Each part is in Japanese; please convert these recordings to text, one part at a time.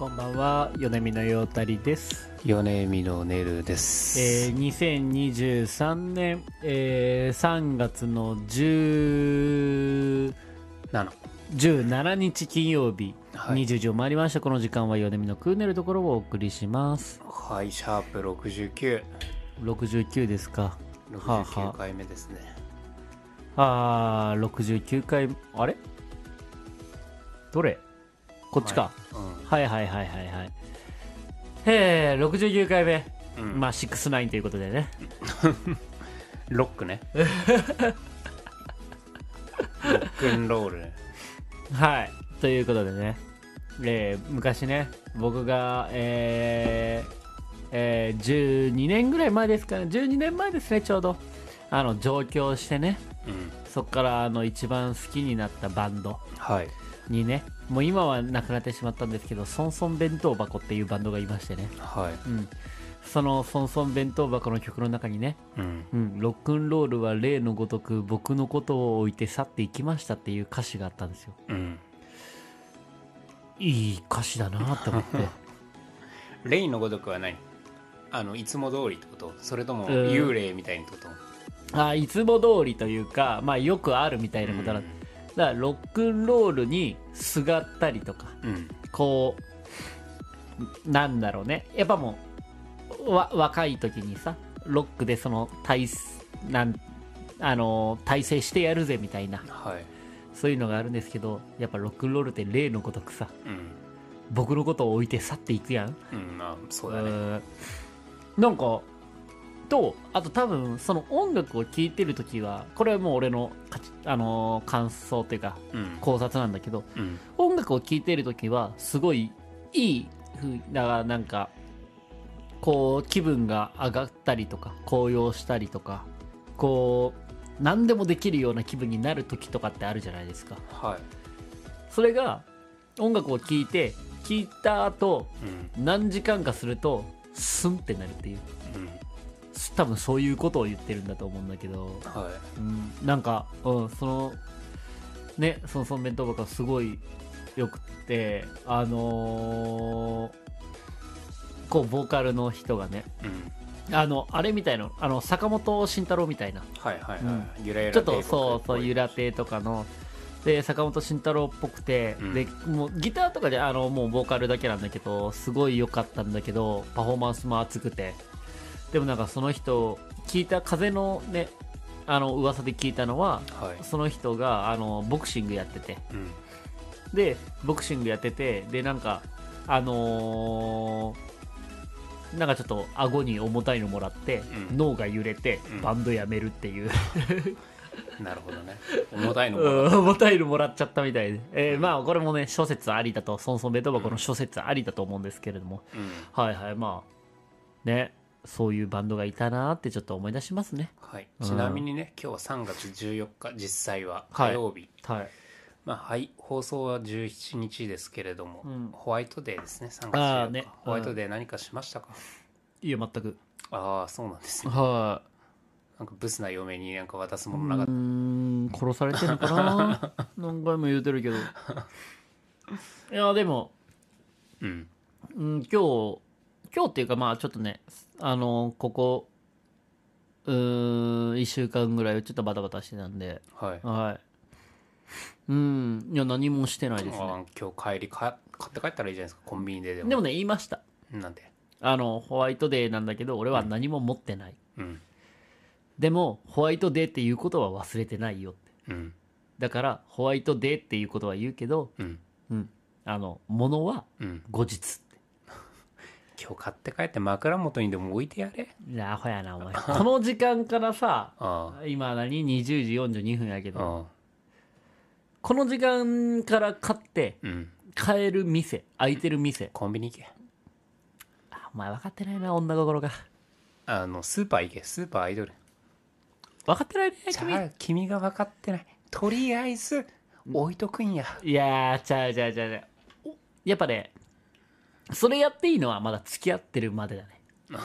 こんばんは。米見のようたりです、米見のねるです。えー、2023年、えー、3月の10 7 17日金曜日、はい。20時を回りました。この時間は米見のクーネルところをお送りします。はい、シャープ69。69ですか。はあは69回目ですね。あー69回あれ？どれ？こっちか、はい、はいはいはいはいはいへえ69回目、うん。うん。まあ69ということでね ロックね。ロックンロールね。はいということでね、えー昔ね僕がえーえー12年ぐらい前ですかね12年前ですねちょうどあの上京してねうん。そっからあの一番好きになったバンドはい。にねもう今はなくなってしまったんですけどソンソン弁当箱っていうバンドがいましてね、はい。うん、そのソンソン弁当箱の曲の中にねうん。うん、ロックンロールは例のごとく僕のことを置いて去っていきましたっていう歌詞があったんですよ。うん。いい歌詞だなって思って。レイのごとくは何あの、いつも通りってこと？それともうん。幽霊みたいにってこと？あいつも通りというかまあよくあるみたいなことだ,、だからロックンロールにすがったりとかうん。こうなんだろうねやっぱもうわ若い時にさロックでその体なんあの体制してやるぜみたいなはい。そういうのがあるんですけどやっぱロックンロールって例のごとくさうん。僕のことを置いて去っていくやんうん、まあ、そうだね。うんなんかとあと多分その音楽を聴いてる時はこれはもう俺のあのー感想というかうん。考察なんだけどうん。音楽を聴いてる時はすごいいい風だからなんかこう気分が上がったりとか高揚したりとかこう何でもできるような気分になる時とかってあるじゃないですかはい。それが音楽を聴いて聴いた後うん。何時間かするとスンってなるっていううん。多分そういうことを言ってるんだと思うんだけど、はうん、なんか、うん、そのねそのその弁当箱がすごいよくってあのーこうボーカルの人がねい。うん。あのあれみたいなあの坂本慎太郎みたいなはいはいはい。うんゆらゆらちょっとそうそうゆら亭とかので坂本慎太郎っぽくて、うんでもうギターとかであのもうボーカルだけなんだけどすごい良かったんだけどパフォーマンスも熱くてでもなんかその人聞いた風のねあの噂で聞いたのははい。その人があのボクシングやってて。うん。でボクシングやっててでなんかあのーなんかちょっと顎に重たいのもらって、うん。脳が揺れてうん。バンドやめるっていう、なるほどね。重たいの うもん重たいのもらっちゃったみたいで、えーまあこれもね諸説ありだとソンソンベトバコの諸説ありだと思うんですけれども、うん。はいはいまあねそういうバンドがいたなーってちょっと思い出しますねはい。うんちなみにね、今日は3月14日、実際ははい火曜日。はいまあ、はい、放送は17日ですけれども、うんホワイトデーですね、3月14日。あーねホワイトデー何かしましたか、いや全くああ、そうなんですね。はなんかブスな嫁になんか渡すいものなかった。うーん殺されてんのかな？何回も言うてるけどいやでもうん。うん、今日、今日っていうかまあちょっとね、あの、ここ、うーん、一週間ぐらいはちょっとバタバタしてたんで、はい。はい。うん、いや何もしてないですね。あー今日帰りか買って帰ったらいいじゃないですか、コンビニででも。でもね、言いました。なんで？あの、ホワイトデーなんだけど、俺は何も持ってない。うん。でも、ホワイトデーっていうことは忘れてないよって。うん。だから、ホワイトデーっていうことは言うけど、うん。うん、あの、物はうん。後日。今日買って帰って枕元にでも置いてやれ。いや、アホやな、お前。この時間からさ、あ今何 ?20 時42分やけあ。ど、あこの時間から買ってあ。うん。買える店空いてる店コンビニ行け。あお前分かってないな女心があの、スーパー行け。スーパーアイドル。分かってないね君じゃあ、君が分かってない。とりあえず、置いとくんや。いやーちゃうちゃうちゃうちゃうおやっぱねそれやっていいのはまだ付き合ってるまでだね。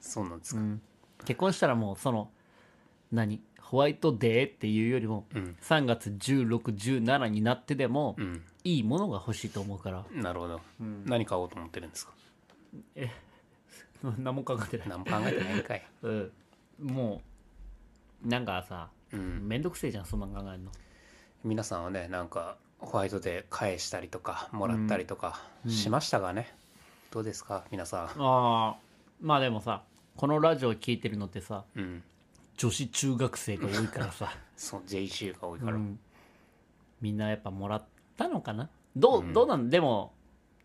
そうなんですか。うん。結婚したらもうその何？ホワイトデーっていうよりもうん。3月1617になってでもうん。いいものが欲しいと思うから。なるほど、何買おうと思ってるんですか？何も考えてない。何も考えてないんかい。うん。もうなんかさうん。めんどくせえじゃんそんなん考えるの。皆さんはねなんかホワイトで返したりとかもらったりとかしましたがね、どうですか皆さん？ああまあでもさこのラジオ聞いてるのってさうん。女子中学生が多いからさ、そう JC が多いから、うん。みんなやっぱもらったのかな？どう,、どうなん？でも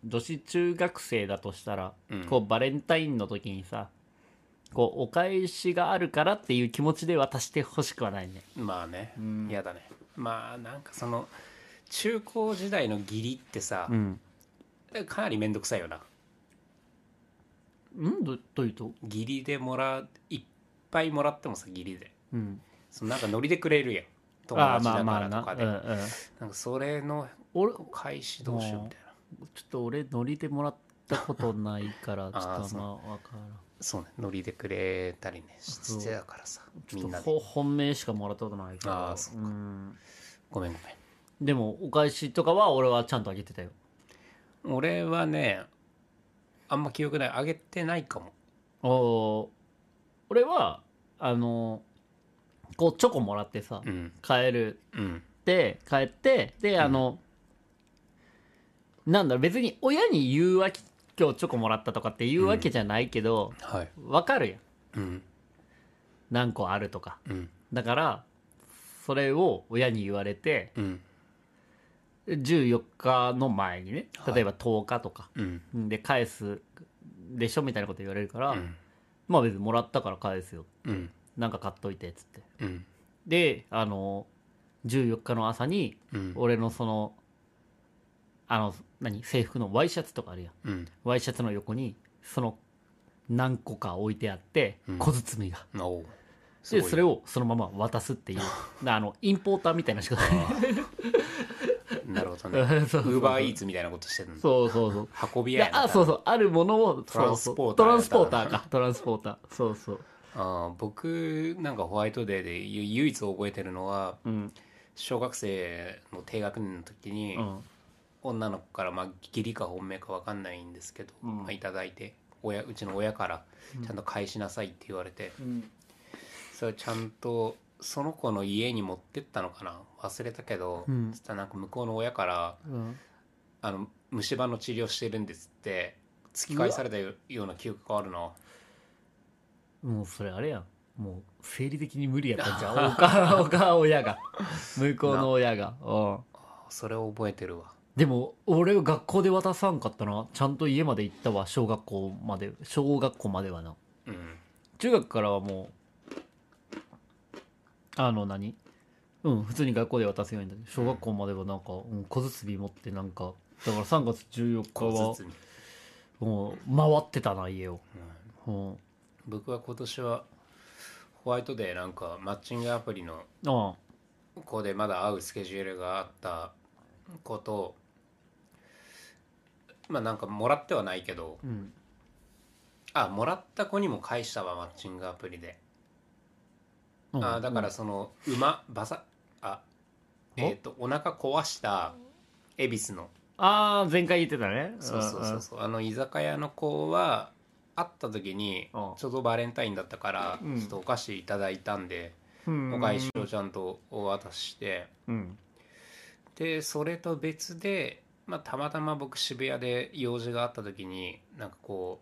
女子中学生だとしたら、うん。こうバレンタインの時にさこうお返しがあるからっていう気持ちで渡してほしくはないね。まあね。ん。嫌、だね。まあなんかその中高時代の義理ってさ、ん。かなり面倒くさいよな。うん？どどういうと義理でもらういっぱいもらってもさ義理で。うん。そのなんかノリでくれるやん。友ああ達だかまあまあな。らとかで、うんうん。なんかそれの俺返しどうしようみたいな。ちょっと俺ノリでもらったことないから ちょっとあん分からん。そうね。ノリでくれたりねしてたからさちょっとみんなでほ本命しかもらったことないからあーそううん。ごめんごでもお返しとかは俺はちゃんとあげてたよ。俺はねあんま記憶ない。あげてないかも。おー。俺はあのこうチョコもらってさ、うん。帰る。うん。って帰ってであの、なんだろう別に親に言うわけ今日チョコもらったとかって言うわけじゃないけど、はい。わかるやん。うん。何個あるとか。うん。だからそれを親に言われてうん14日の前にねはい。例えば10日とか、うん。で返すでしょみたいなこと言われるから、うん。まあ別にもらったから返すようん。なんか買っといてっつって。うん。であの14日の朝にうん。俺のそのあの何？制服のワイシャツとかあるやん。うん。ワイシャツの横にその何個か置いてあってうん。小包が、でそれをそのまま渡すっていう。だあのインポーターみたいな仕方なるほどね。そうそうウーバーイーツみたいなことしてるの。そうそうそう。運びい屋やな。やあそうそう。あるものをトランスポーターそうそう。トランスポーターか。トランスポーター。そうそう。あー僕なんかホワイトデーでゆ唯一覚えてるのはうん。小学生の低学年の時に、うん。女の子から、まあ、義理か本命か分かんないんですけど、うん。まあ、いただいて親うちの親からちゃんと返しなさいって言われて、うん。それちゃんとその子の家に持ってったのかな？忘れたけど、うん。そしたらなんか向こうの親からうん。あの虫歯の治療してるんですって突き返されたよような記憶があるなもうそれあれやん。もう生理的に無理やったんじゃんおか おか親が。向こうの親が。うん。それを覚えてるわ。でも俺は学校で渡さんかったな。ちゃんと家まで行ったわ。小学校まで小学校まではな。うん。中学からはもうあの何？うん普通に学校で渡すようになって小学校まではなんか、うん、小包持ってなんかだから3月14日小は包。もう回ってたな家を、うん、僕は今年はホワイトデーなんかマッチングアプリのあ子でまだ会うスケジュールがあった子とまあなんかもらってはないけどうん。あもらった子にも返したわマッチングアプリで、うんあだからその馬バサあえっ、とお腹壊した恵比寿の。ああ前回言ってたね。そうそうそうそう。あの居酒屋の子は会った時にうん。ちょうどバレンタインだったからうん。ちょっとお菓子いただいたんでうんお返しをちゃんとお渡しして。うん。でそれと別で、まあ、たまたま僕渋谷で用事があった時になんかこ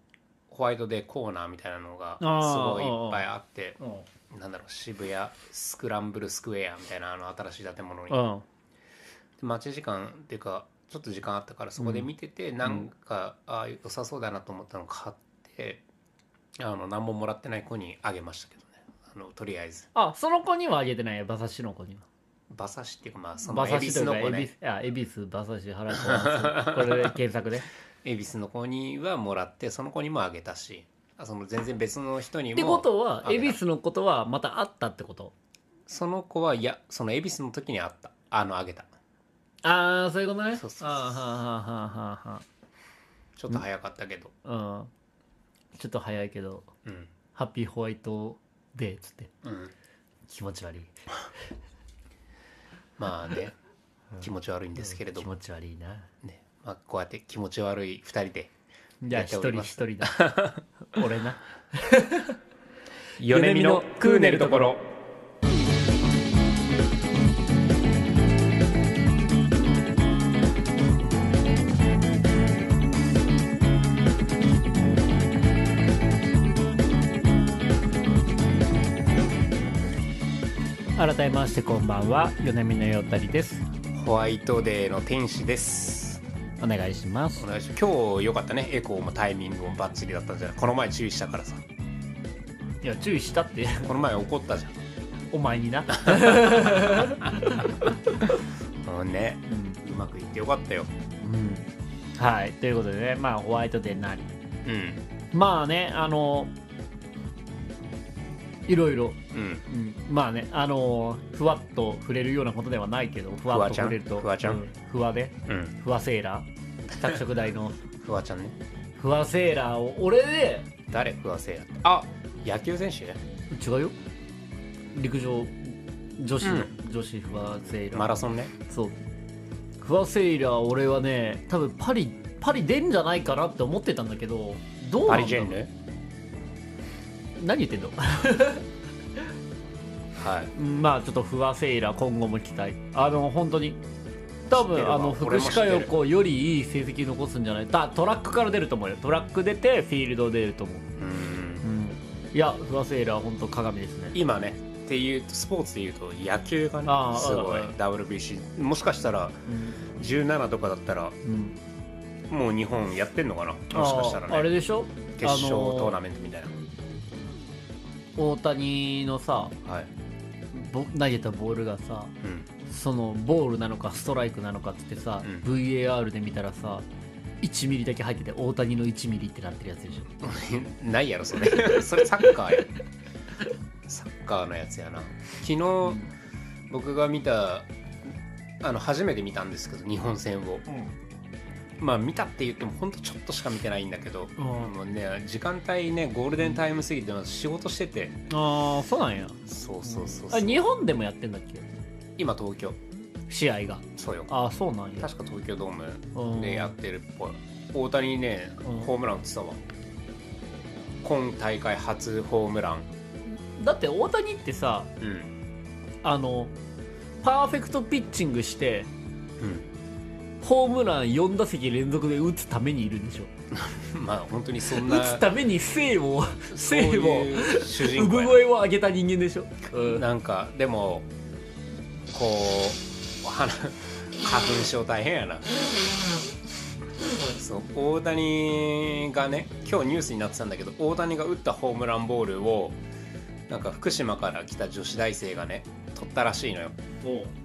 うホワイトデーコーナーみたいなのがすごいいっぱいあって。うんなんだろう渋谷スクランブルスクエアみたいなあの新しい建物に。うん。で待ち時間っていうかちょっと時間あったからそこで見てて、なんかあー良さそうだなと思ったのを買ってあの何ももらってない子にあげましたけどね。あのとりあえず。あその子にはあげてない？よ馬刺しの子には。馬刺しっていうかまあその馬恵比刺しというか寿の子ね。恵比寿あ恵比寿馬刺し腹壊す。これで検索で。恵比寿の子にはもらってその子にもあげたし。あその全然別の人にもってことは恵比寿のことはまたあったってこと？その子はいやその恵比寿の時にあった。あのあげた。ああそういうことね？そうそうそう。あーはあはあはあはちょっと早かったけど。うん。ちょっと早いけどうん。ハッピーホワイトデーっつって。うん。気持ち悪い。まあね。気持ち悪いんですけれども、気持ち悪いな。ね。まあ、こうやって気持ち悪い2人でじゃあ一人一人だ。俺な。米見のクーネルところ。改めましてこんばんは。米見のよったりです。ホワイトデーの天使ですお願いします。お願いします。今日よかったね。エコーもタイミングもバッチリだったんじゃないこの前注意したからさ。いや注意したって。この前怒ったじゃん。お前にな、うん。ね。うまくいってよかったよ。うん、はい。ということでね。まあホワイトデーなり。うん。まあねあのいろいろ、うん。うん、まあねあのふわっと触れるようなことではないけどふわっと触れるとふわちゃん？うん。ふわで？うん。ふわセーラー？着色台の。フワちゃんね。ふわセーラーを俺で？誰？フワせいやって。あ！野球選手？違うよ。陸上女子の、う女子ふわセーラー。マラソンね。そう。フワセイラー俺はね多分パリパリ出んじゃないかなって思ってたんだけどどうなんだパリジェンヌ？何言ってんの？はい。うんまあちょっとフワセイラー今後も期待。あの本当に。多分あの福士加代子よりいい成績残すんじゃない？だトラックから出ると思うよ。トラック出てフィールド出ると思う、うん。うん、いやフワセイラーは本当鏡ですね。今ねっていうスポーツでいうと野球がねすごい。うん WBC もしかしたら17とかだったらうん、うん、もう日本やってんのかな？もしかしたらああれねでしょ？決勝トーナメントみたい大谷のさなはい。ぼ投げたボールがさうん。そのボールなのかストライクなのかっつってさ、うん。VAR で見たらさ1ミリだけ入ってて大谷の1ミリってなってるやつでしょないやろそれ。それサッカーやサッカーのやつやな。昨日僕が見たあの初めて見たんですけど日本戦をまあ見たって言ってもほんとちょっとしか見てないんだけど、うん。もうね時間帯ねゴールデンタイム過ぎて仕事してて。ああそうなんや。そうそうそうあそう。日本でもやってんだっけ？今東京。試合が。そうよ。ああそうなんや。確か東京ドーうん。ムでやってるっぽい。大谷ねうん。ホームラン打ってたわ。今大会初ホームラン。だって大谷ってさうん。あのパーフェクトピッチングしてうんホームラン4打席連続で打つためにいるんでしょ まあ本当にそん打なつために生を生を産声を上げた人間でしょ、うん。なんかでもこう花花粉症大変やな。そう大谷がね今日ニュースになってたんだけど大谷が打ったホームランボールをなんか福島から来た女子大生がね取ったらしいのよ。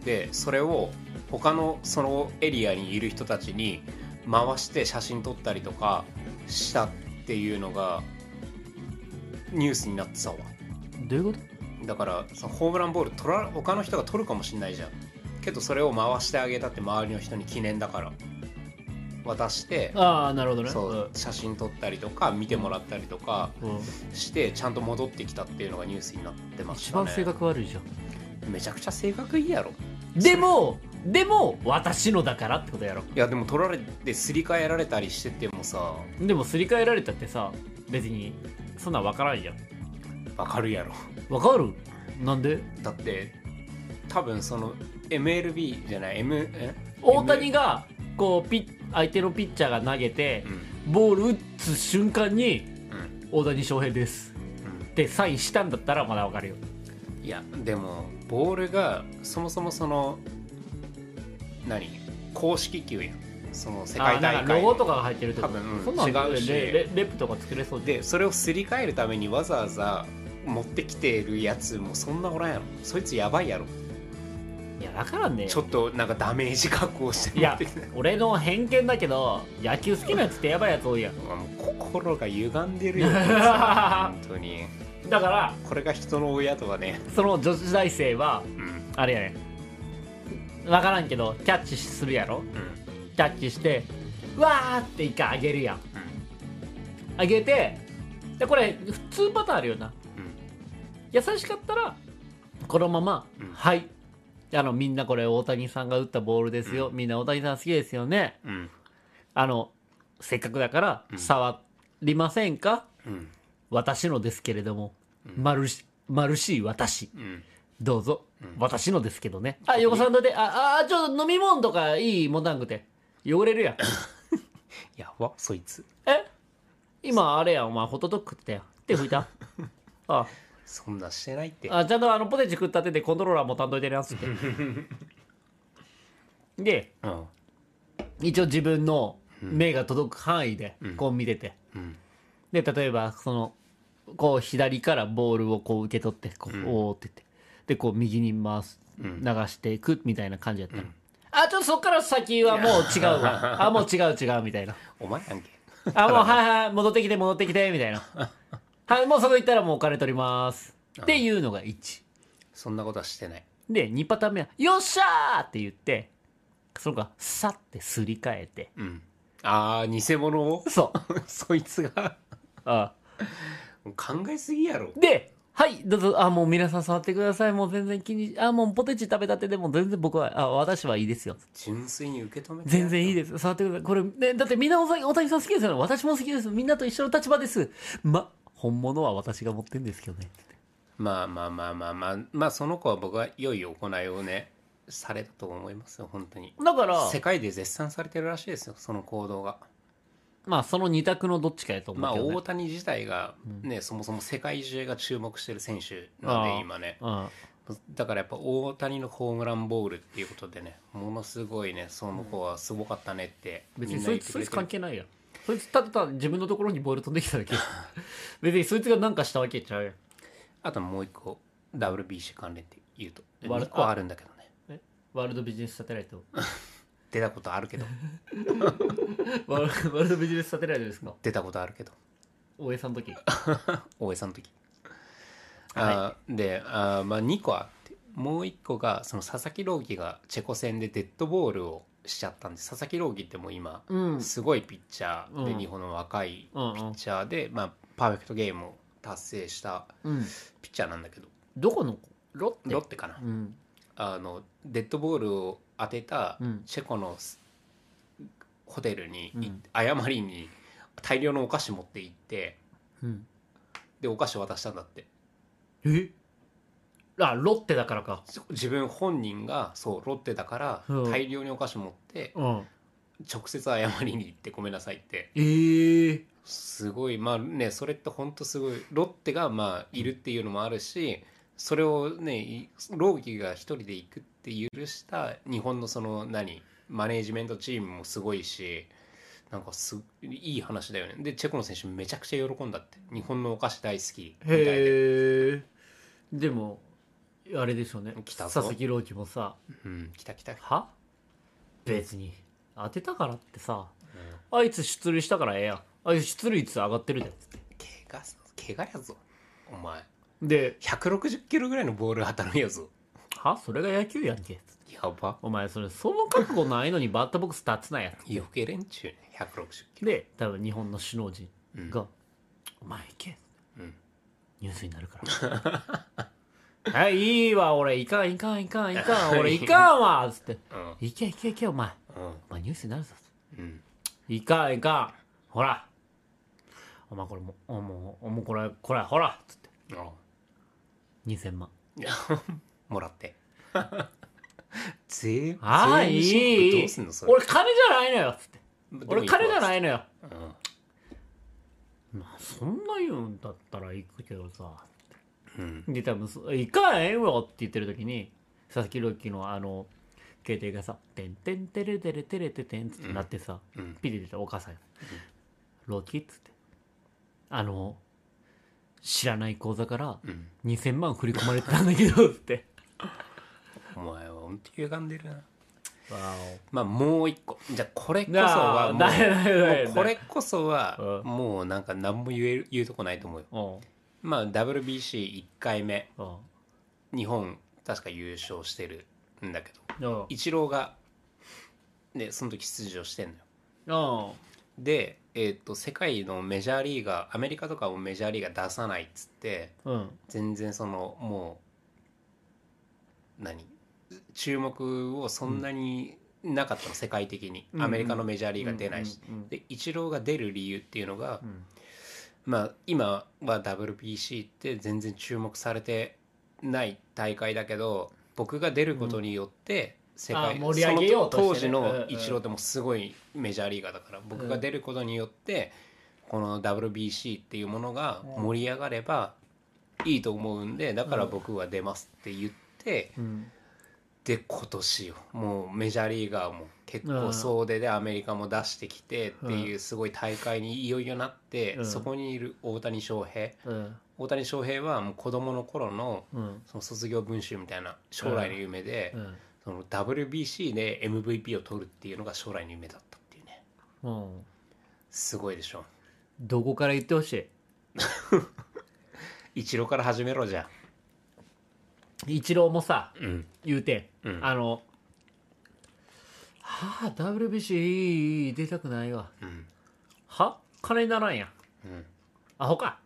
でそれを他のそのエリアにいる人たちに回して写真撮ったりとかしたっていうのがニュースになってたわ。どういうこと？だからそのホームランボール取ら他の人が取るかもしんないじゃん。けどそれを回してあげたって周りの人に記念だから。渡してああなるほどね。そう写真撮ったりとか見てもらったりとかうんうん。してちゃんと戻ってきたっていうのがニュースになってましたね。一番性格悪いじゃん。めちゃくちゃ性格いいやろ。でもでも私のだからってことやろ。いやでも取られてすり替えられたりしててもさ。でもすり替えられたってさ別にそんなん分からんやん。わかるやろ。分かる？なんで？だって多分その MLB じゃない？M え？大谷がこうピッ相手のピッチャーが投げてうん。ボール打つ瞬間にうん。大谷翔平です。うん。ってサインしたんだったらまだ分かるよ。いやでもボールがそもそもその何？公式球やん。その世界大会。かロゴとかが入ってるってこと？多分うん。そんなん違うし。レレレプとか作れそうででそれをすり替えるためにわざわざ持ってきてるやつもそんなおらんやろ。そいつやばいやろ。いや分からんね。ちょっとなんかダメージ加工していや俺の偏見だけど野球好きなやつってやばいやつ多いやん。心が歪んでるよ。本当に。だからこれが人の親とはね。その女子大生はうん。あれやね分からんけどキャッチするやろ？うん。キャッチしてわーって一回あげるやん。あげてでこれ普通パターンあるよな。うん。優しかったらこのまま、うん。はい。あのみんなこれ大谷さんが打ったボールですよ、みんな大谷さん好きですよね。うん。あのせっかくだからうん。触りませんか、うん。私のですけれども、マルシマルシー私。うんどうぞ、ん。私のですけどね。あ横さんとでああちょっと飲み物とかいいもんなくて汚れるやん。やばそいつ。え？今あれやんお前ホットドッグ食って。たよ手拭いた？あ。そんなしてないって。あちゃんとあのポテチ食った手でコントローラーも担当いてるやつって。でうん。一応自分の目が届く範囲でうん。こう見てて、うん。で例えばそのこう左からボールをこう受け取ってこう、うん。おーって言ってでこう右に回すうん。流していくみたいな感じやったの、うん。あちょっとそっから先はもう違うわ。あもう違う違うみたいな。お前やんけ。あもうはいはい戻ってきて戻ってきてみたいな。はいもうそこ行ったらもうお金取ります。っていうのが1そんなことはしてない。で2パターン目は「よっしゃー!」って言ってその子がさってすり替えて。うん。ああ偽物を？そう。そいつが？あ考えすぎやろ。で、はい、どうぞ、あ、もう皆さん触ってください。もう全然気に、あ、もうポテチ食べたてでも全然僕は、あ、私はいいですよ。純粋に受け止めて全然いいでです。触ってください。これ、ね、だってみんな大谷さん好きですよね。私も好きです。みんなと一緒の立場です。ま、本物は私が持ってるんですけどね。まあまあまあまあまあまあその子は僕は良い行いをねされたと思いますよ本当にだから、世界で絶賛されてるらしいですよその行動がまあその二択のどっちかやと思まあうけど、ね。大谷自体がね、そもそも世界中が注目してる選手なんで今ねうん。だからやっぱ大谷のホームランボールっていうことでねものすごいねその子はすごかったねってみんな別にそいつ、そいつ関係ないやん。そいつただただ自分のところにボール飛んできただけ。別にそいつが何かしたわけちゃうやん。あともう一個 WBC 関連って言うとわる2個あるんだけどねワールドビジネスサテライト。出たことあるけど。ワールドビジネスサテライトですか？出たことあるけど。大江さんの時？大江さんの時。あーであーまあ2個あって。もう1個がその佐々木朗希がチェコ戦でデッドボールをしちゃったんで佐々木朗希ってもう今うん。すごいピッチャーでうん。日本の若いピうんうん。ッチャーで、まあ、パーフェクトゲームを達成したうん。ピッチャーなんだけど。どこの子？ロッテロッテかな。うん。あのデッドボールを当てたうん。チェコのスホテルにいうん。謝りに大量のお菓子持って行ってうん。でお菓子渡したんだって。え？あ、ロッテだからか。自分本人がそうロッテだからうん。大量にお菓子持ってうん。直接謝りに行ってごめんなさいって。ええすごいまあねそれって本当すごい。ロッテがまあいるっていうのもあるしそれをねい朗希が一人で行くって許した日本のその何？マネージメントチームもすごいしなんかすいい話だよね。でチェコの選手めちゃくちゃ喜んだって。日本のお菓子大好きみたいで、へえ。でも、あれでしょうね。来たぞ。佐々木朗希もさ、うん、来た来た、は？別に。当てたからってさ、あいつ出塁したからええやん。あいつ出塁率上がってるで。つって。怪我怪我やぞ。お前。で、160キロぐらいのボール当たるんやぞは？それが野球やんけ。やばお前、それ、その覚悟ないのにバッターボックス立つなや。余計連中ね160キロで、多分日本の首脳陣が、お前行け。うんニュースになるから。はい、いいわ、俺、いかん、いかん、いかん、いかん、俺、いかんわつって。うんいけ、いけ、いけ、お前。うお前、ニュースになるぞ。んうんいかん、いかん。ほら。お前、これもう、おもう、もうこれ、これ、ほら。つって。あ2000万。もらって 税あ務申告いどうすんのそれ俺、金じゃないのよ。つって。俺、金じゃい、ないのよ。うまあ、そんな言うんだったら行くけどさ。んうん、で、多分そ、行かへんよって言ってる時に、佐々木朗希のあの、携帯がさ、てんてんてれてれてれててんってなってさ、うんピリ出たお母さん。朗希？っつって。あの、知らない口座からうん、2000万振り込まれてたんだけど、つって。お前は本当に歪んでるなわまあもう一個じゃあこれこそはもうもうこれこそはうんもうなんか何も言える言うとこないと思うよお。まあ WBC1 回目。日本確か優勝してるんだけどうん。イチローがねその時出場してんのようん。で、えー、と世界のメジャーリーガーアメリカとかもメジャーリーガー出さないっつってうん。全然そのも何？注目をそんなになかったの、世界的に。うん。アメリカのメジャーリーガー出ないし、でイチローが出る理由っていうのが、うん。まあ今は WBC って全然注目されてない大会だけど僕が出ることによって世界、あ盛り上げよう当時のイチローってもうすごいメジャーリーガーだから僕が出ることによってこの WBC っていうものが盛り上がればいいと思うんでだから僕は出ますって言ってうん。で今年よ。もうメジャーリーガーも結構総出でアメリカも出してきてっていうすごい大会にいよいよなってうん。そこにいる大谷翔平。うん。大谷翔平はもう子供の頃のうん。その卒業文集みたいな将来の夢でうん。その WBC で MVP を取るっていうのが将来の夢だったっていうね。うん。すごいでしょ。どこから言ってほしい？一郎から始めろじゃイチローもさあうん。言うて、うん。あのはあ WBC 出たくないわ。うん。は？金にならんやん。うん。アホか。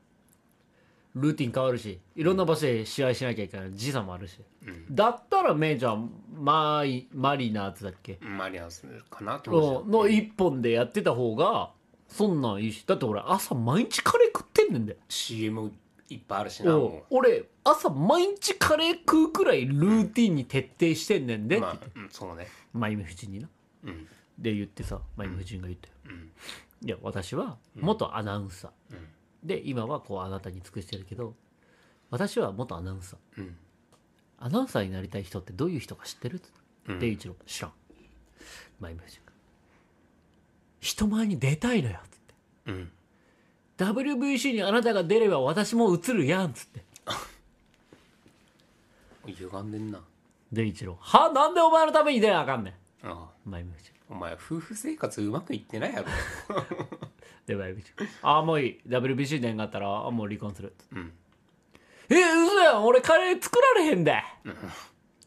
ルーティン変わるしいろんな場所で試合しなきゃいけない。時差もあるし。うん。だったらメジャーマイマリナーズだっけ？マリアンズかなって思うの一本でやってた方がそんなんいいし。だって俺朝毎日カレー食ってんねんで。CM いっぱいあるしなおうも俺朝毎日カレー食うくらいルーティンに徹底してんねんで。ってうまあうんそうね。マイム夫人にな。うん。で言ってさマイム夫人が言ったよ、うん。いや私は元アナウンサー、うん。で今はこうあなたに尽くしてるけど私は元アナウンサー。うん。アナウンサーになりたい人ってどういう人か知ってる？ってうんで一郎知らん。マイム夫人が。人前に出たいのよっつって。うん WBC にあなたが出れば私も映るやんっつって。歪んでんな。で一郎。はなんでお前のために出なあかんねん。ああ。マイム夫人お前夫婦生活うまくいってないやろ。でマイム夫人ああもういい。WBC 出んかったらあもう離婚する。うん。え嘘やん。俺カレー作られへんで。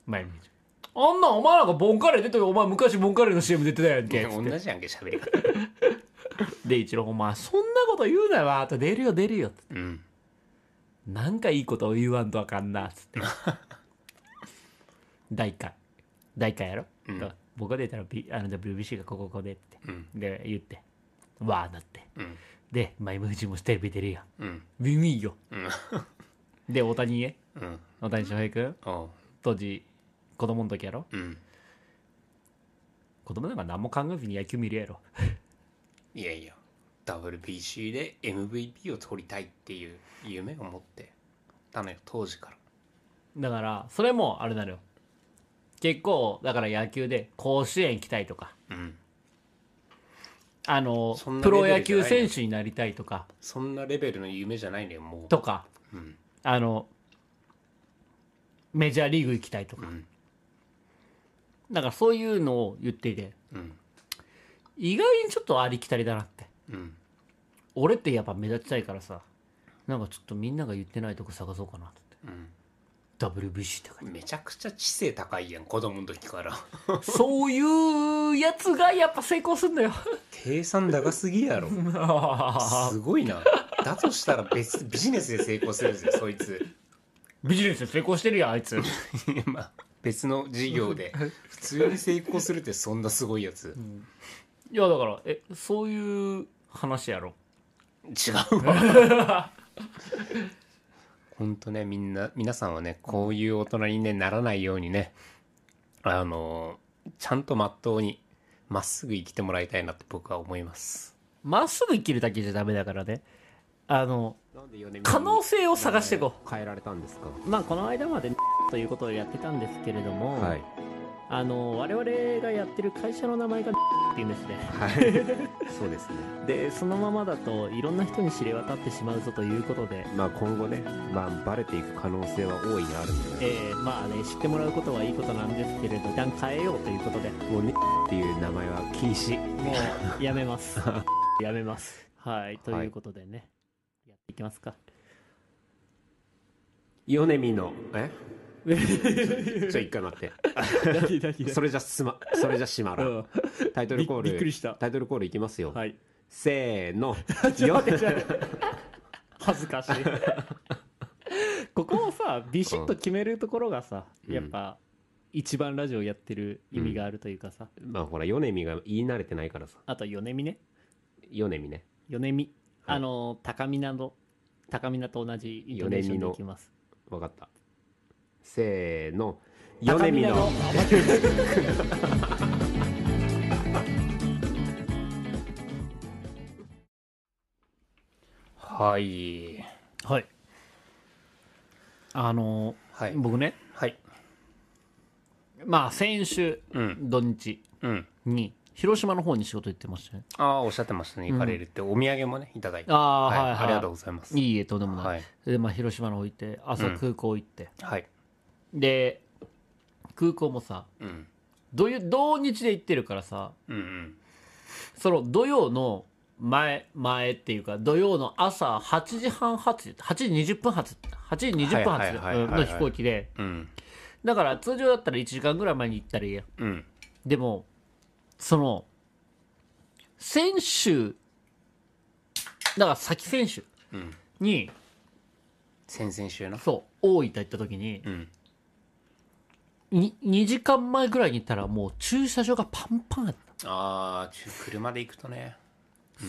マイム夫人あんなんお前なんかボンカレー出てるお前昔ボンカレーの CM 出てたやんけ。つって同じやんけ喋り方 で一郎お前そんなこと言うなよあと出るよ出るよっつって。うん。なんかいいことを言わんとあかんなっつって。第1回。第1回やろ、うん。僕が出たら、B、あの WBC がここここでって。うん。で言って。わーなって。うん。でマイムフジもテレビ出るやん。うん。ウィンウィンよ。うん。で大谷へ。うん。大谷翔平君。当時子供の時やろ？うん。子供なんか何も考えずに野球見るやろいやいや。WBC で MVP を取りたいっていう夢を持ってたのよ当時から。だからそれもあれなのよ。結構だから野球で甲子園行きたいとか。うん。あのプロ野球選手になりたいとか。そんなレベルの夢じゃないのよもう。とか。うん。あのメジャーリーグ行きたいとか。うん。だからそういうのを言っていて。うん意外にちょっとありきたりだなって。うん。俺ってやっぱ目立ちたいからさなんかちょっとみんなが言ってないとこ探そうかなって。うん。WBC って書いてめちゃくちゃ知性高いやん子供の時から。そういうやつがやっぱ成功すんだよ。計算高すぎやろ。すごいな。だとしたら別ビジネスで成功するぜそいつ。ビジネスで成功してるやんあいつ。まあ別の事業で。普通に成功するってそんなすごいやついやだからえそういう話やろ？違うわ。本当ねみんな皆さんはねこういう大人に、ね、ならないようにねあのちゃんとまっとうにまっすぐ生きてもらいたいなって僕は思います。まっすぐ生きるだけじゃダメだからね。あのなんで米可能性を探していこ変えられたんですか？うまあこの間までということをやってたんですけれども、はいあの我々がやってる会社の名前がっていうんですね。はい。そうですね。でそのままだといろんな人に知れ渡ってしまうぞということで。まあ今後ねまあバレていく可能性は大いにあるんで、えーまあね知ってもらうことはいいことなんですけれど一旦変えようということで。もうねっていう名前は禁止。もうやめます。やめます。はいということでね、やっていきますか。米見のえ？ちょ一回待って。それじゃすまそれじゃしまらん。タイトルコールびびっくりした。タイトルコールいきますよ、はい。せーの。恥ずかしい。ここをさビシッと決めるところがさ、うん。やっぱ一番ラジオやってる意味があるというかさ、まあほら米見が言い慣れてないからさ。あと米見ね。米見ね。米見、はい。あの高見など高見なと同じイントネーションでいきます。分かったせーの。高米見の。はい。はい。あのはい。僕ね。はい。まあ先週うん。土日うん。に広島の方に仕事行ってましたね。ああおっしゃってましたね。行かれるって、お土産もねいただいて。ああはいはい。ありがとうございます。いいえとんでもない、はい。でまあ広島の方行って朝うん。空港行って、はいで空港もさうん。土曜土日で行ってるからさうんうん。その土曜の前前っていうか土曜の朝8時半発8時20分発8時20分はいはいはいはいはい発の飛行機で。うん。だから通常だったら1時間ぐらい前に行ったらいいやうん。でもその先週だから先先週うん。に先々週なそう大分行った時にうん。に2時間前ぐらいに行ったらもう駐車場がパンパンやった。ああ車で行くとね。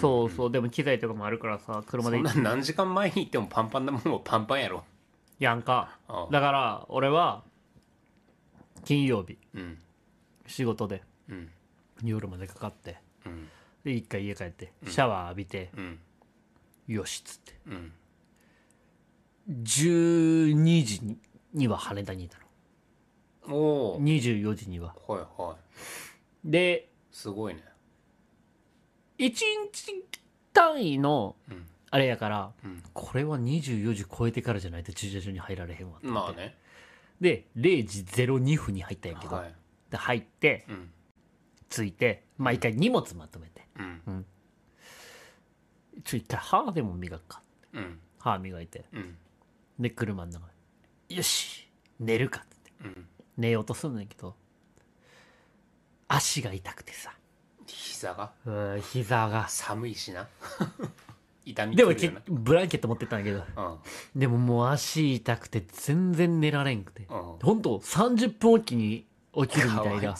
そうそう。でも機材とかもあるからさ車でそんな何時間前に行ってもパンパンなもんもパンパンやろ。やんか。だから俺は金曜日うん。仕事でうん。夜までかかってうん。で一回家帰ってシャワー浴びて、うん。よしっつって。うん12時にには羽田にいたのおおはい24時には。はいですごいね。1日単位のうん。あれやから、うん。これは24時超えてからじゃないと駐車場に入られへんわってまあね。で0時02分に入ったんやけど、はい。で入ってうん。着いてまあ一回荷物まとめて。うん。ちょ一回歯でも磨くかうん。歯磨いて。うん。で車の中でよし寝るかって言って。うん寝ようとすんねんけど足が痛くてさ。膝が？うん膝が。寒いしな。痛みでもブランケット持ってったんだけど。なでももう足痛くて全然寝られんくて。うん。うんほんと30分おきに起きるみたいな。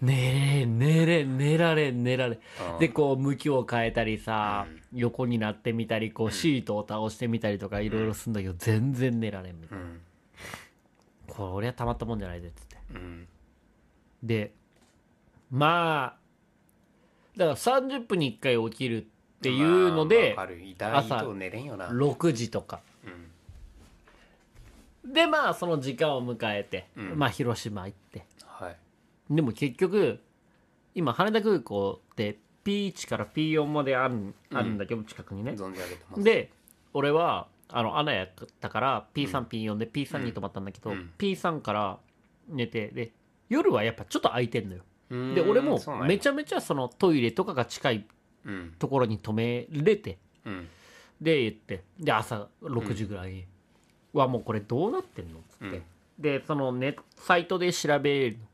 寝れん寝れん寝られん寝られん。うん。でこう向きを変えたりさ、横になってみたりこうシートを倒してみたりとかいろいろするんだけど全然寝られんみたいな、うんこれはたまったもんじゃないでっつって。うん。でまあだから30分に1回起きるっていうのでまあわかる。痛いと寝れんよな。6時とか。うん。でまあその時間を迎えて、うん。まあ広島行って。はい。でも結局今羽田空港って P1 から P4 まであるあるんだけど、近くにね。存じ上げてます。で俺はあのアナやったから P3P4 で P3 に泊まったんだけど、うん。P3 から寝てで夜はやっぱちょっと空いてんのよ。うん。で俺もめちゃめちゃそのトイレとかが近いうん。ところに止めれてうん。で言ってで朝6時ぐらいに「はもうこれどうなってんの?」っつって、うん。でそのネサイトで調べるの。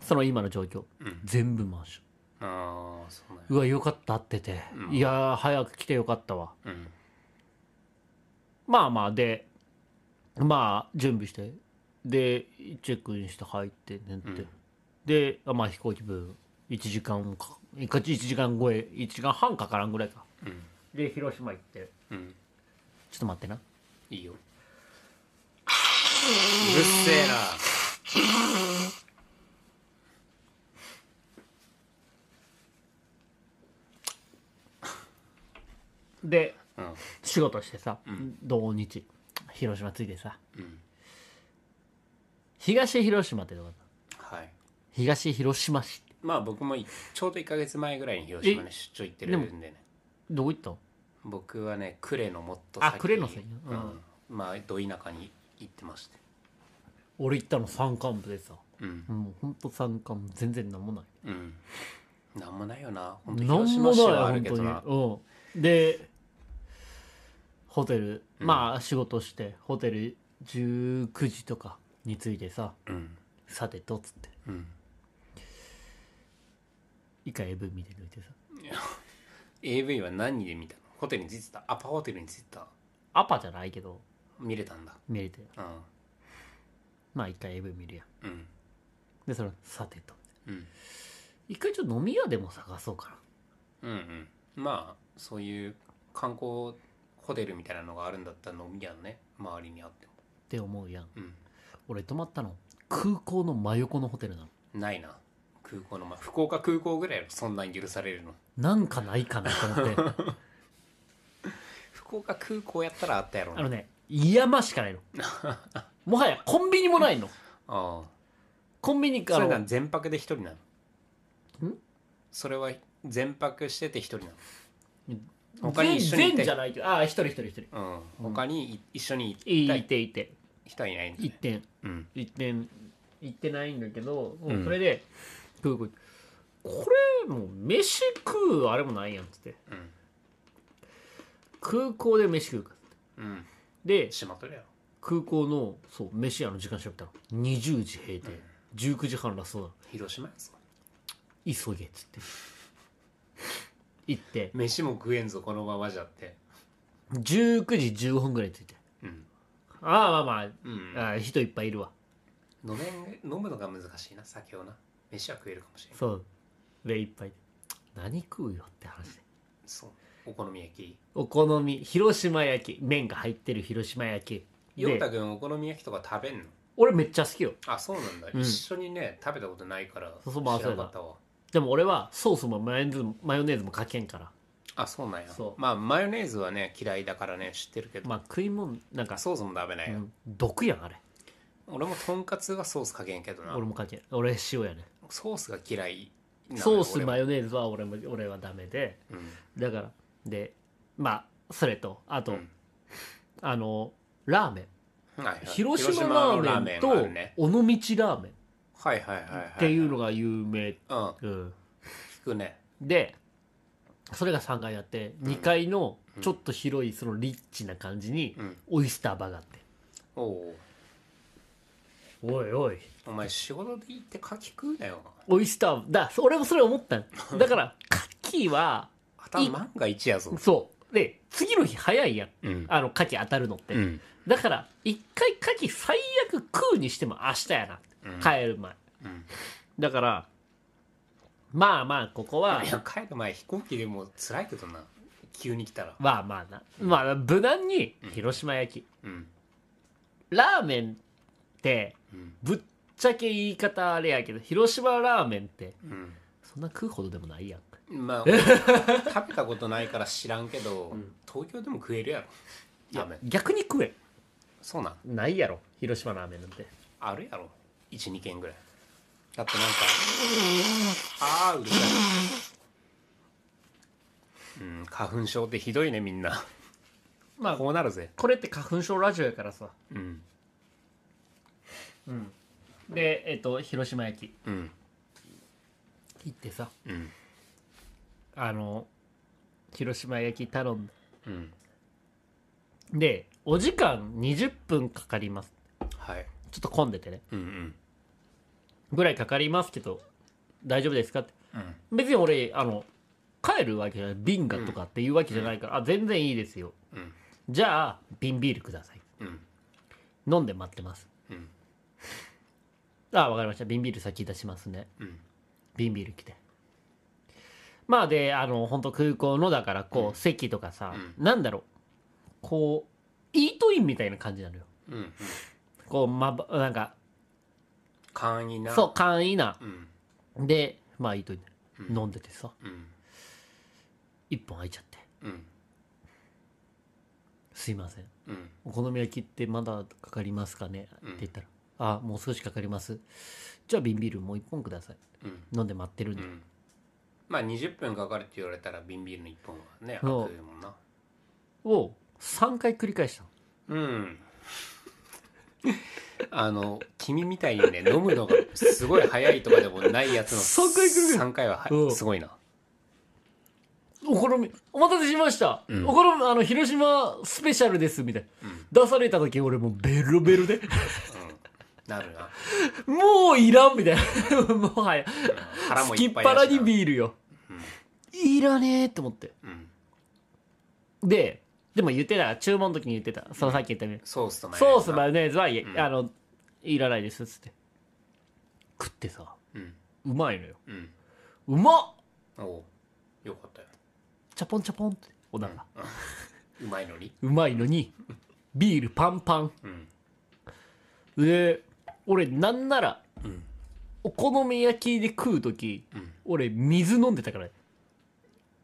その今の状況、うん。全部マンションああそうなうわよかったってて、うん。いやー早く来てよかったわ。うんまあまあでまあ準備してでチェックインして入って寝て、うん。であまあ飛行機分1時間か1時間超え1時間半かからんぐらいか。うん。で広島行って。うん。ちょっと待ってな。いいよ。うるせえな。でうん仕事してさ、ん。土日広島着いてさ。うん。東広島ってどこだ？ったはい。東広島市。まあ僕もいちょうど1か月前ぐらいに広島に出張行ってるんでね。どこ行った？の僕はね呉のもっとあ先呉の先？うん。うん。まあど田舎に行ってまして。俺行ったの山間部でさ。うん。もうほんと山間部全然なんもない。うん。なんもないよな。本当広島市はあるけどな。うん。でホテルうん。まあ仕事してホテル19時とかに着いてさうん。さてとっつって。うん。一回 AV 見て抜いてさ。AV は何で見たの？ホテルに着いてた？アパホテルに着いてた？アパじゃないけど見れたんだ。見れて。うん。まあ一回 AV 見るやん。うん。でそれさてと。うん。一回ちょっと飲み屋でも探そうかな。うんうん。まあそういう観光ホテルみたいなのがあるんだったら飲み屋ね。周りにあっても。って思うやん。うん。俺泊まったの？空港の真横のホテルなの。ないな。空港のまあ福岡空港ぐらいやろ。そんなん許されるの。なんかないかなと思って。福岡空港やったらあったやろな。あのね山しかないの。もはやコンビニもないの。ああ。コンビニかそれらが全泊で一人なの。ん？それは全泊してて一人なの他全に一緒にいて。全じゃないけど。ああ一人一人一人。うん。他にい一緒にいいたい。ていて。人はいないんだ一点。うん。一点行ってないんだけど、もううん。それで空港これもう飯食うあれもないやんっつって。うん。空港で飯食うかうん。でしまっとるやろ。空港のそう飯屋の時間調べたら20時閉店、19時半ラストだ。広島やぞ。急げっつって行って。飯も食えんぞこのままじゃって。19時15分ぐらいに着いて。うん。ああまあまあ、うん。ああ人いっぱいいるわ。飲めん飲むのが難しいな酒をな。飯は食えるかもしれないそう。でいっぱい。何食うよって話。でそう。お好み焼き。お好み。広島焼き。麺が入ってる広島焼き。で。陽太くんお好み焼きとか食べんの？俺めっちゃ好きよ。あそうなんだ、うん。一緒にね食べたことないからそうそうまあ知らなかったわでも俺はソースもマヨネーズもマヨネーズもかけんから。あそうなんや。そう。まあマヨネーズはね嫌いだからね知ってるけど、まあ食い物なんか、ソースもダメなんや、うん。毒やんあれ。俺もとんかつはソースかけんけどな。俺もかけん。俺塩やねソースが嫌いなのよソース俺は。マヨネーズは俺も俺はダメで。うん。だからでまあそれとあと、うん。あのラーメン。はいはい。広島ラのーメンと尾道ラーメンはいはいはいはいっていうのが有名、うん。うん、聞くね。でそれが3階あって2階のちょっと広いそのリッチな感じにうん。オイスターバーがあって。おおおいおい。お前仕事で行って牡蠣食うなよ。オイスターだ俺もそれ思った。のだから牡 頭万が一やぞ。そうで次の日早いやん。うん。あの牡蠣当たるのって、うん。だから一回牡蠣最悪食うにしても明日やなうん。帰る前。うん。だからまあまあここはいや帰る前飛行機でも辛いけどな。急に来たら。まあまあな。まあ無難に広島焼き、うん。ラーメンってうん。ぶっちゃけ言い方あれやけど広島ラーメンってうん。そんな食うほどでもないやんまあ俺 食べたことないから知らんけど、東京でも食えるやろ。いやラーメン。逆に食え。そうなん。ないやろ。広島ラーメンなんて。あるやろ。12軒ぐらい。だってなんかああうるさい。うん花粉症ってひどいねみんな。まあこうなるぜ。これって花粉症ラジオやからさ。うん。でえっ、と広島焼きうん。行ってさ。うんあの広島焼き頼んうん。でお時間20分かかります。はい。ちょっと混んでてね。うんうん。ぐらいかかりますけど大丈夫ですかって。うん。別に俺あの帰るわけじゃない。瓶がとかっていうわけじゃないから、あ全然いいですよ。うん。じゃあ瓶ビールください。うん。飲んで待ってます。うん。あわかりました。瓶ビール先出しますね。うん。瓶ビール来てまあであの本当空港のだからこう、席とかさ、なんだろう。こうイートインみたいな感じなのよ。うんうん。こうまばなんか簡易な。そう簡易な。うん。でまあイートイン、飲んでてさうん。一本空いちゃって。うん「すいません。うん。お好み焼きってまだかかりますかね?」って言ったら「あもう少しかかります。じゃあ瓶ビールもう一本ください。うん。飲んで待ってるんで、うんまあ20分かかるって言われたら瓶ビールの1本はねそう。開くもんな。を3回繰り返したの。うん。あの君みたいにね飲むのがすごい早いとかでもないやつの 三回来る3回ははうん。すごいな。お好みお待たせしました、うん。お好みあの広島スペシャルですみたいな、出された時俺もうベロベロで。うん。なるな。もういらんみたいな。もはや。腹もすきっいっぱいだしな。腹にビールよ、いらねえって思って。うん。ででも言ってた。注文の時に言ってた。そのさっき言ったようにソースとマヨネーズなソースマヨネーズは、いあのいらないですっつって。食ってさうん。うまいのよ。うん。うまっ！おおよかったよ。チャポンチャポンってお腹。がうまいのに。うまいのにビールパンパン。うん。で俺なんならうん。お好み焼きで食う時うん俺水飲んでたから。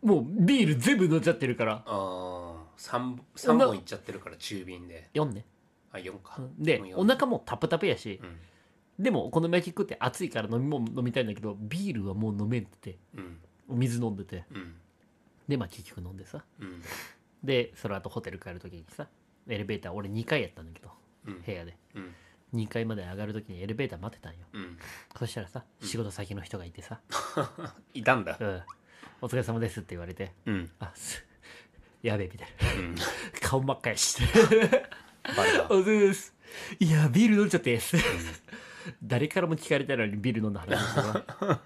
もうビール全部飲んじゃってるから。ああ三三本いっちゃってるから中瓶で。4ね。あ四か。でうんお腹もタプタプやし。うん。でもお好み焼き食って暑いから飲み物飲みたいんだけどビールはもう飲めんって。うん。お水飲んでて。うん。でまあ結局飲んでさ。うん。でその後ホテル帰る時にさエレベーター俺2階やったんだけどうん。部屋で。うん2階まで上がる時にエレベーター待ってたんよ。うん。そしたらさ仕事先の人がいてさ。いたんだ「うん、お疲れ様です」って言われてうん「あすやべえ」みたいな。うん。顔真っ赤やしバレた。お疲れ様です。いやビール飲んじゃって誰からも聞かれたのにビール飲んだ話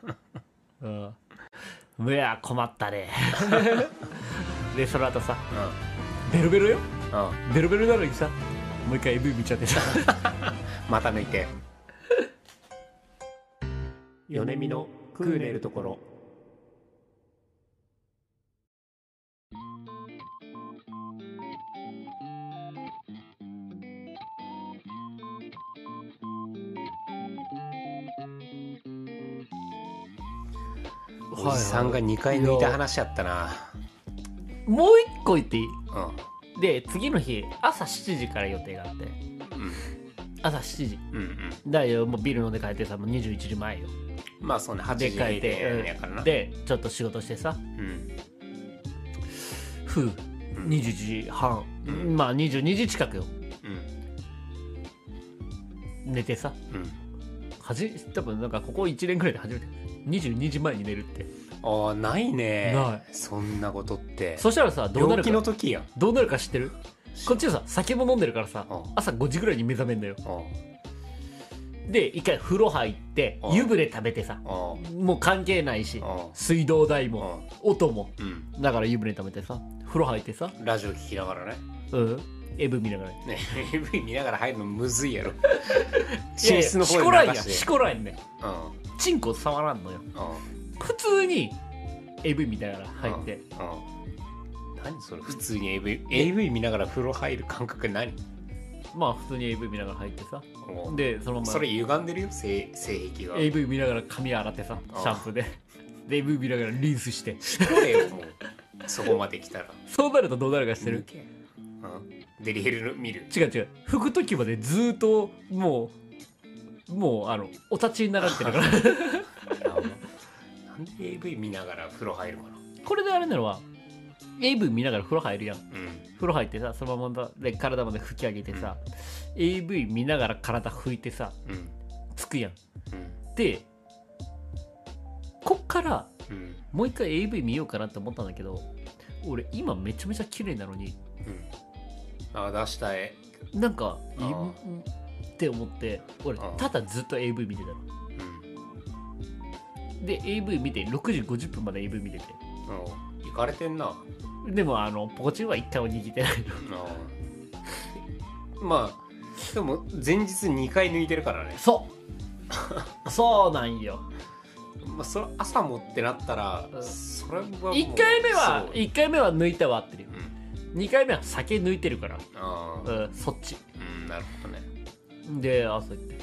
うん。いや困ったね。でその後さベロベロよ。うんうん。ベロベロなのにさもう一回 AV 見ちゃって。さ また抜いて。米見のクーネルところ。おじさんが2回抜いた話やったな。もう一個言っていい？うんで次の日朝7時から予定があって。朝7時。うんうん。だよもうビール飲んで帰ってさもう21時前よ。まあそうね8で時帰って、やからなうん。でちょっと仕事してさ。うん。ふう20時半、うん。まあ22時近くよ。うん。寝てさ。うん。はじ多分なんかここ1年くらいで初めて。22時前に寝るってああないね。ない。そんなことって。そしたらさどうな病気のるか時やん。どうなるか知ってる？こっちはさ酒も飲んでるからさうん朝5時ぐらいに目覚めんのよ。うんで一回風呂入ってうん湯船食べてさうんもう関係ないしう水道代んも音もうん。うんだから湯船食べてさ風呂入ってさラジオ聞きながらね。うん。エブ見ながら。いね AV 見ながら入るのむずいやろ。寝室のしこらんやしこらんねうん。チンコ触らんのよ。うん普通に AV 見ながら入って。うん何それ普通に AV, AV 見ながら風呂入る感覚何？まあ普通に AV 見ながら入ってさ。う。んでそのまま。それ歪んでるよ性性癖が AV 見ながら髪洗ってさあシャンプーで。で AV 見ながらリンスして。これよもう。そこまで来たら。そうなるとどうなるか知ってる？うリヘル見る。違う違う。拭く時までずーっともうもうあのお立ちになられてるから AV 見ながら風呂入るかな。これであれなのは AV 見ながら風呂入るやん。うん。風呂入ってさそのままで体まで拭き上げてさ、AV 見ながら体拭いてさうん。つくやん。うん。でこっからうん。もう一回 AV 見ようかなって思ったんだけど俺今めちゃめちゃ綺麗なのにうん。あ出したい。なんかいあんって思って俺あー。ただずっと AV 見てたの。うんで AV 見て6時50分まで AV 見てて。うん。行かれてんな。でもあのポコチンは一回も握ってないの。うん。まあでも前日2回抜いてるからね、そう。そうなんよ。まあ、それ朝もってなったらうん。それはもう1回目はそう。1回目は抜いたは合ってるよ。うん。2回目は酒抜いてるから。ああうんそっち。うんなるほどね。で朝行って。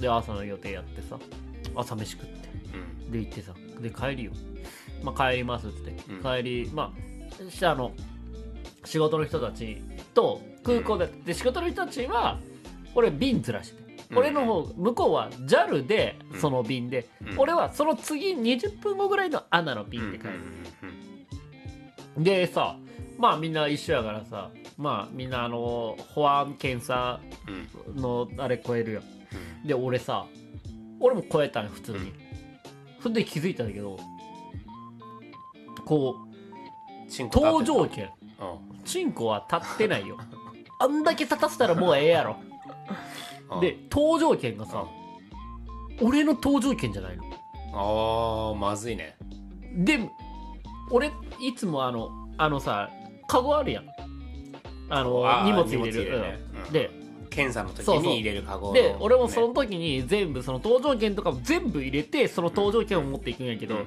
で朝の予定やってさ。朝飯食って。うんで行ってさ。で帰りよ。まあ帰りますっつって、うん。帰りまあそしてあの仕事の人たちと空港で,、で仕事の人たちは俺便ずらしてて、うん。俺の方向こうは JAL でうん。その便で、うん。俺はその次20分後ぐらいのアナの便で帰る、うん。でさまあみんな一緒やからさまあみんなあの保安検査うん。のあれ超えるようん。で俺さ俺も超えたんよ普通に、うんそれで気づいたんだけどこう搭乗券。うん。チンコは立ってないよ。あんだけ立たせたらもうええやろ。うん。で搭乗券がさ俺の搭乗券じゃないの。ああまずいね。で俺いつもあのあのさカゴあるやん。あの荷物入れる。荷物入れるね。うん。うん。で検査の時に入れるカゴので俺もそのね時に全部その搭乗券とかも全部入れてその搭乗券を持っていくんやけど、うん。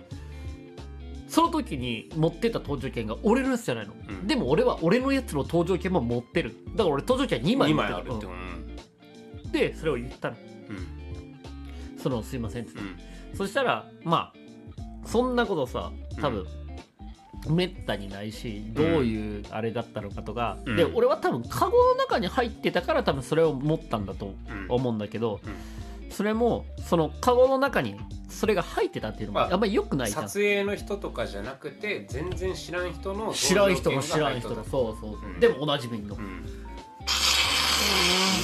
その時に持ってた搭乗券が俺のやつじゃないの、うん。でも俺は俺のやつの搭乗券も持ってる。だから俺搭乗券2枚2持って枚あるってうん。でそれを言ったの。うん。そのすいませんっつって、うん。そしたらまあそんなことさ多分、めったにないしどういうあれだったのかとか、うん。で俺は多分カゴの中に入ってたから多分それを持ったんだとうん。思うんだけど、それもそのカゴの中にそれが入ってたっていうのもああんまり良くないじゃん。撮影の人とかじゃなくて全然知らん人の知らん人も知らん人搭乗券が入っとのそうそうそう、うん。でもおなじみの、う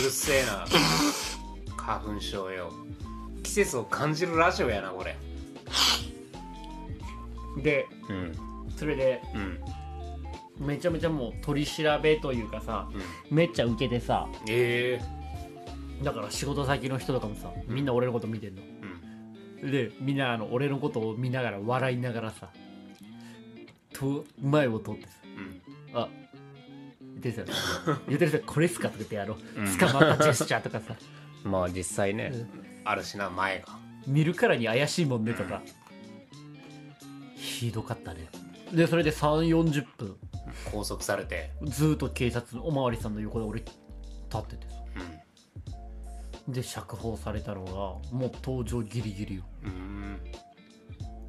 るせえな。花粉症よ。季節を感じるラジオやなこれ。でうんそれでうんめちゃめちゃもう取り調べというかさうん。めっちゃ受けてさええ。だから仕事先の人とかもさみんな俺のこと見てんの。うん。でみんなあの俺のことを見ながら笑いながらさと前を通ってさうん。あ言ってるさ 言ってるさこれっすかとか言ってやろう、うん。捕まったジェスチャーとかさ。まあ実際ね、うん。あるしな前が。見るからに怪しいもんねとか、ひどかったねでそれで3 4 0分。拘束されて。ずーっと警察のおまわりさんの横で俺立っててさ。うん。で釈放されたのがもう登場ギリギリよ。うん。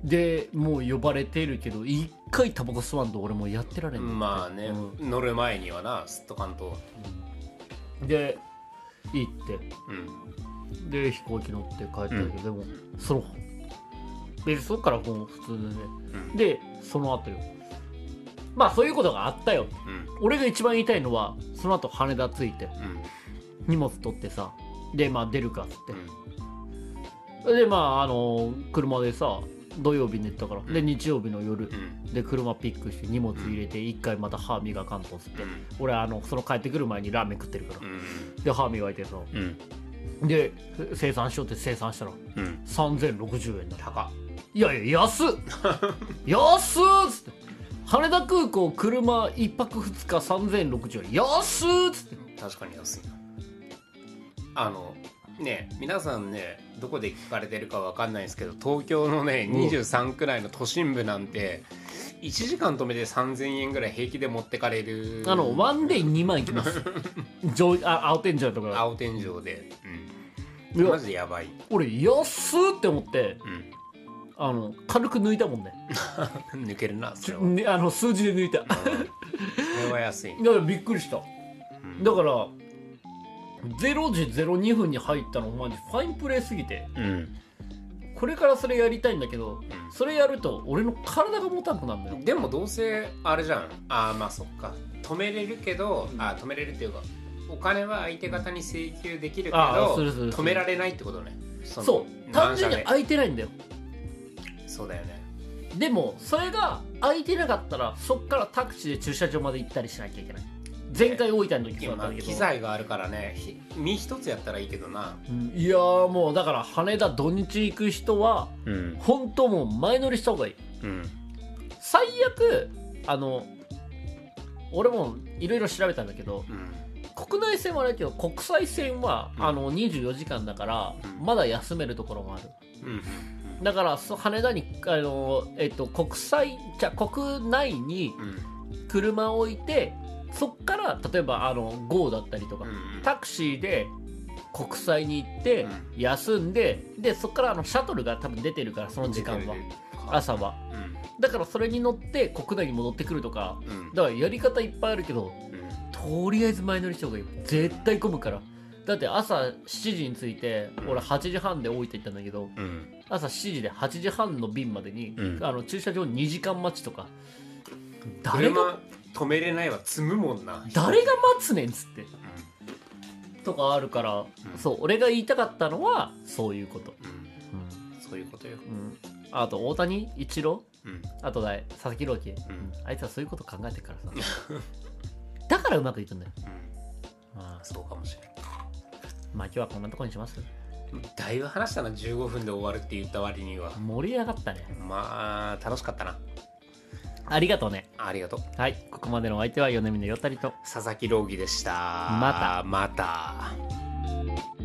でもう呼ばれてるけど一回タバコ吸わんと俺もうやってられんの。まあね、う乗る前にはなすっとかんと。ん。で行って。うん。で飛行機乗って帰ったけど、でもその別にそっからもう普通でね。うん。でその後よ。まあそういうことがあったよ。うん。俺が一番言いたいのはその後羽田着いて。うん。荷物取ってさ。でまあ出るかっつっうん。てでまああの車でさ土曜日寝てたから、でうん。日曜日の夜。うん。で車ピックして荷物入れて一回また歯磨かんとっつって、うん。俺あのその帰ってくる前にラーメン食ってるから、うん。で歯磨いてさ。うん。で生産しようって生産したらうん。3060円だ高っいやいや安っ。安っつって。羽田空港車1泊2日3060円。安っつって。確かに安いな。あのね皆さんねどこで聞かれてるかわかんないですけど東京のねうん。23くらいの都心部なんて1時間止めて3000円ぐらい平気で持ってかれる。あのワンデイ2万いきます。上あ青天井とか。青天井で、いうん、マや。ジでやばい、俺安っって思ってあの軽く抜いたもんね。うん、抜けるなそれは、ねあの数字で抜いた。だかうん。これは安い、らびっくりした。うん。だから0時02分に入ったのマジファインプレーすぎて。うん。これからそれやりたいんだけどそれやると俺の体が持たなくなるんだよ。でもどうせあれじゃん。ああまあそっか。止めれるけど、あー止めれるっていうかお金は相手方に請求できるけあど止められないってことね。そう。単純に難空いてないんだよそうだよね。でもそれが空いてなかったらそっからタクシーで駐車場まで行ったりしなきゃいけない。前回大分の時そうだったけど。機材があるからね。ひ身一つやったらいいけどな。うん。いやーもうだから羽田土日行く人はうん。本当もう前乗りした方がいい。うん。最悪あの俺もいろいろ調べたんだけどうん。国内線はあれだけど国際線は、うん。あの24時間だから、うん。まだ休めるところもある。うんだからそ羽田にあの、えっと、国際じゃ国内にうん。車を置いてそっから例えばあの GO だったりとか、うんタクシーで国際に行ってうん。休んででそっからあのシャトルが多分出てるからその時間は。朝は。うん。だからそれに乗って国内に戻ってくるとかうん。だからやり方いっぱいあるけどうん。とりあえず前乗りした方がいい絶対混むから。だって朝7時に着いてうん俺8時半で大分行ったんだけどうん朝7時で8時半の便までに、うん。あの駐車場2時間待ちとか。誰が車止めれないは積むもんな。誰が待つねんっつって。うとかあるから、うん。そう俺が言いたかったのはそういうこと、ん。うん。そういうことよ。うん。うん、あと大谷一郎。うん。あとだ佐々木朗希、ん。あいつはそういうこと考えてるからさ。だからうまくいくんだよ、うん。まあ、そうかもしれまあ今日はこんなとこにします。ないだいぶ話したな15分で終わるって言った割には。盛り上がったね。まあ楽しかったな。ありがとうね。ありがとう。はい。ここまでのお相手は米峰よたりと。佐々木朗希でした。また。また